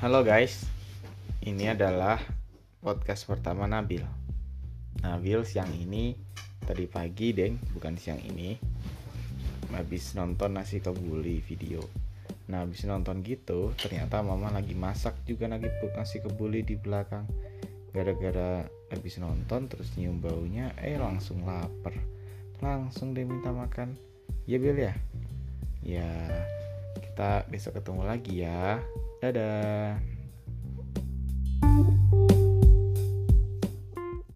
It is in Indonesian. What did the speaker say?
Halo guys, ini adalah podcast pertama Nabil. Nabil siang ini tadi pagi deng, bukan siang ini. Habis nonton nasi kebuli video. Nah habis nonton gitu, ternyata mama lagi masak juga lagi nasi kebuli di belakang. Gara-gara habis nonton terus nyium baunya, eh langsung lapar. Langsung dia minta makan. Ya Bil ya? Ya, kita besok ketemu lagi ya. Dadah.